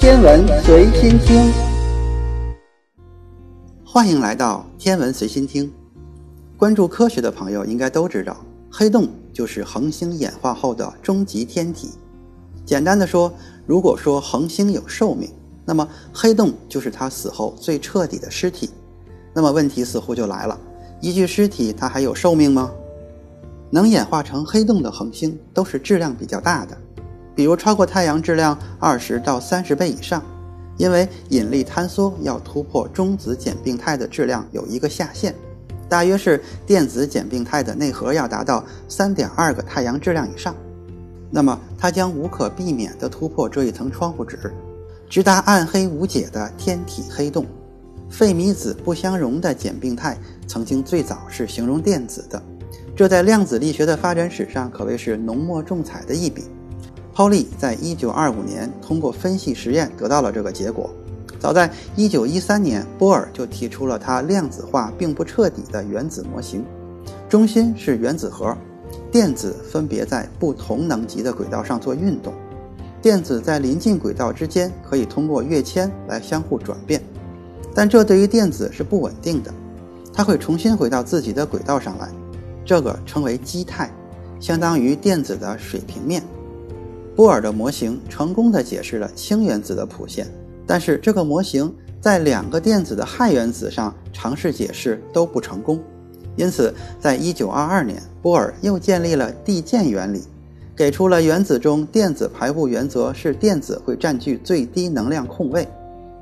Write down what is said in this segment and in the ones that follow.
天文随心听，欢迎来到天文随心听。关注科学的朋友应该都知道，黑洞就是恒星演化后的终极天体。简单的说，如果说恒星有寿命，那么黑洞就是它死后最彻底的尸体。那么问题似乎就来了：一具尸体它还有寿命吗？能演化成黑洞的恒星都是质量比较大的。比如超过太阳质量二十到三十倍以上，因为引力坍缩要突破中子简并态的质量有一个下限，大约是电子简并态的内核要达到三点二个太阳质量以上，那么它将无可避免地突破这一层窗户纸，直达暗黑无解的天体黑洞。费米子不相容的简并态曾经最早是形容电子的，这在量子力学的发展史上可谓是浓墨重彩的一笔。泡利在1925年通过分析实验得到了这个结果。早在1913年，波尔就提出了他量子化并不彻底的原子模型，中心是原子核，电子分别在不同能级的轨道上做运动，电子在临近轨道之间可以通过跃迁来相互转变，但这对于电子是不稳定的，它会重新回到自己的轨道上来，这个称为基态，相当于电子的水平面。波尔的模型成功地解释了氢原子的谱线，但是这个模型在两个电子的氦原子上尝试解释都不成功。因此，在1922年，波尔又建立了递键原理，给出了原子中电子排布原则是电子会占据最低能量空位，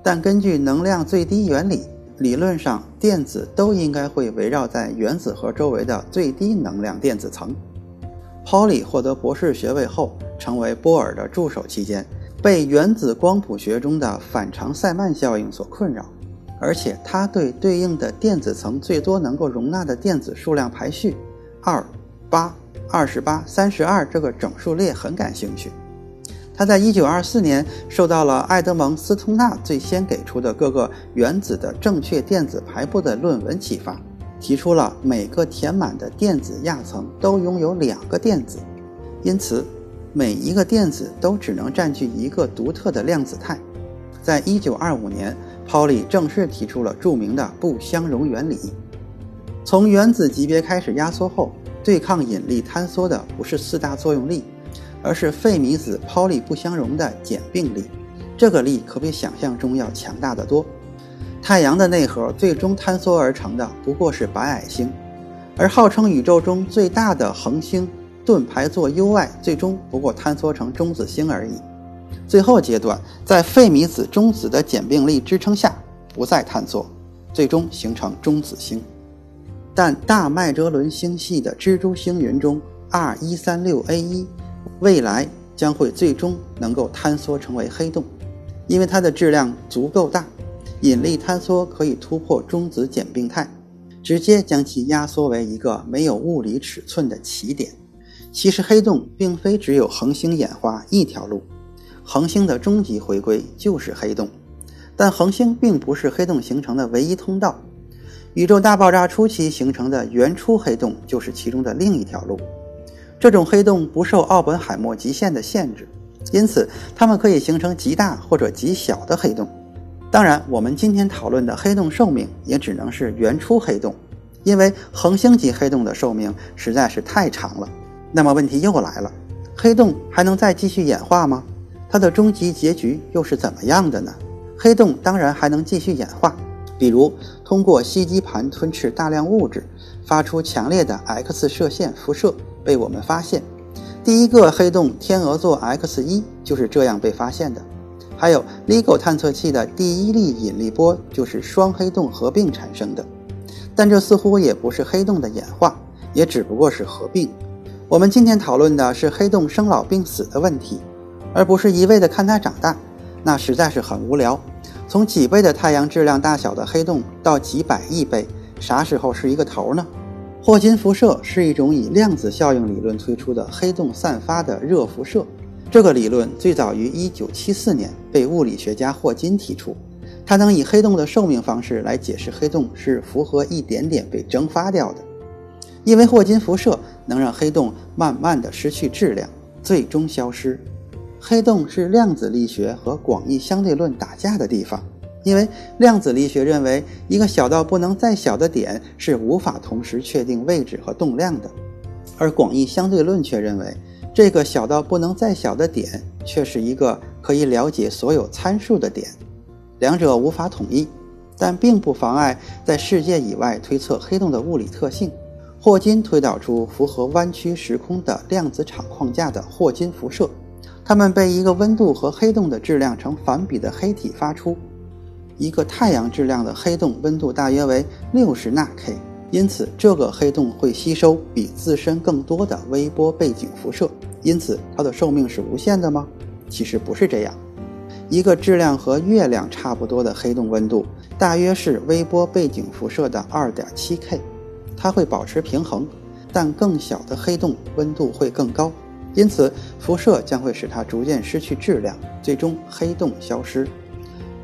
但根据能量最低原理，理论上电子都应该会围绕在原子核周围的最低能量电子层。泡利获得博士学位后，成为波尔的助手期间，被原子光谱学中的反常塞曼效应所困扰，而且他对对应的电子层最多能够容纳的电子数量排序，二、八、二十八、三十二这个整数列很感兴趣。他在一九二四年受到了爱德蒙斯通纳最先给出的各个原子的正确电子排布的论文启发。提出了每个填满的电子亚层都拥有两个电子，因此每一个电子都只能占据一个独特的量子态。在一九二五年，泡利正式提出了著名的不相容原理。从原子级别开始压缩后，对抗引力坍缩的不是四大作用力，而是费米子泡利不相容的简并力。这个力可比想象中要强大的多。太阳的内核最终坍缩而成的不过是白矮星，而号称宇宙中最大的恒星盾牌座 U-I 最终不过坍缩成中子星而已。最后阶段，在费米子中子的简并力支撑下，不再坍缩，最终形成中子星。但大麦哲伦星系的蜘蛛星云中 R136A1，未来将会最终能够坍缩成为黑洞，因为它的质量足够大。引力坍缩可以突破中子简并态，直接将其压缩为一个没有物理尺寸的起点。其实黑洞并非只有恒星演化一条路，恒星的终极回归就是黑洞。但恒星并不是黑洞形成的唯一通道，宇宙大爆炸初期形成的原初黑洞就是其中的另一条路。这种黑洞不受奥本海默极限的限制，因此它们可以形成极大或者极小的黑洞。当然，我们今天讨论的黑洞寿命也只能是原初黑洞，因为恒星级黑洞的寿命实在是太长了。那么问题又来了，黑洞还能再继续演化吗？它的终极结局又是怎么样的呢？黑洞当然还能继续演化，比如通过吸积盘吞噬大量物质，发出强烈的 X 射线辐射被我们发现。第一个黑洞天鹅座 X 一就是这样被发现的。还有 LIGO 探测器的第一粒引力波就是双黑洞合并产生的，但这似乎也不是黑洞的演化，也只不过是合并。我们今天讨论的是黑洞生老病死的问题，而不是一味的看它长大，那实在是很无聊。从几倍的太阳质量大小的黑洞到几百亿倍，啥时候是一个头呢？霍金辐射是一种以量子效应理论推出的黑洞散发的热辐射。这个理论最早于1974年被物理学家霍金提出，他能以黑洞的寿命方式来解释黑洞是符合一点点被蒸发掉的，因为霍金辐射能让黑洞慢慢的失去质量，最终消失。黑洞是量子力学和广义相对论打架的地方，因为量子力学认为一个小到不能再小的点是无法同时确定位置和动量的，而广义相对论却认为这个小到不能再小的点却是一个可以了解所有参数的点，两者无法统一，但并不妨碍在世界以外推测黑洞的物理特性。霍金推导出符合弯曲时空的量子场框架的霍金辐射。它们被一个温度和黑洞的质量成反比的黑体发出。一个太阳质量的黑洞温度大约为六十纳 K，因此这个黑洞会吸收比自身更多的微波背景辐射。因此，它的寿命是无限的吗？其实不是这样。一个质量和月亮差不多的黑洞温度大约是微波背景辐射的二点七 K，它会保持平衡，但更小的黑洞温度会更高。因此，辐射将会使它逐渐失去质量，最终黑洞消失。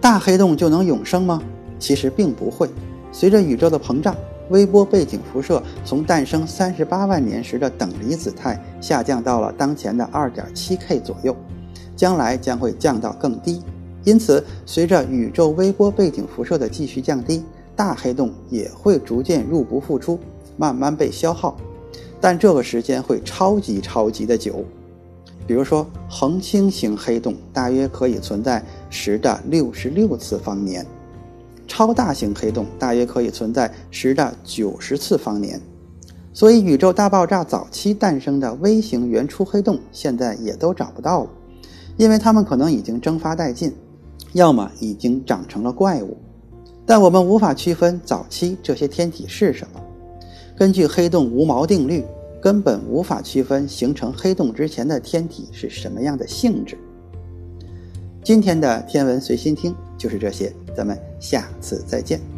大黑洞就能永生吗？其实并不会。随着宇宙的膨胀，微波背景辐射从诞生三十八万年时的等离子态下降到了当前的二点七 K 左右，将来将会降到更低。因此，随着宇宙微波背景辐射的继续降低，大黑洞也会逐渐入不敷出，慢慢被消耗。但这个时间会超级超级的久，比如说恒星型黑洞大约可以存在十的六十六次方年，超大型黑洞大约可以存在十的九十次方年，所以宇宙大爆炸早期诞生的微型原初黑洞现在也都找不到了，因为它们可能已经蒸发殆尽，要么已经长成了怪物，但我们无法区分早期这些天体是什么。根据黑洞无毛定律，根本无法区分形成黑洞之前的天体是什么样的性质。今天的天文随心听就是这些，咱们下次再见。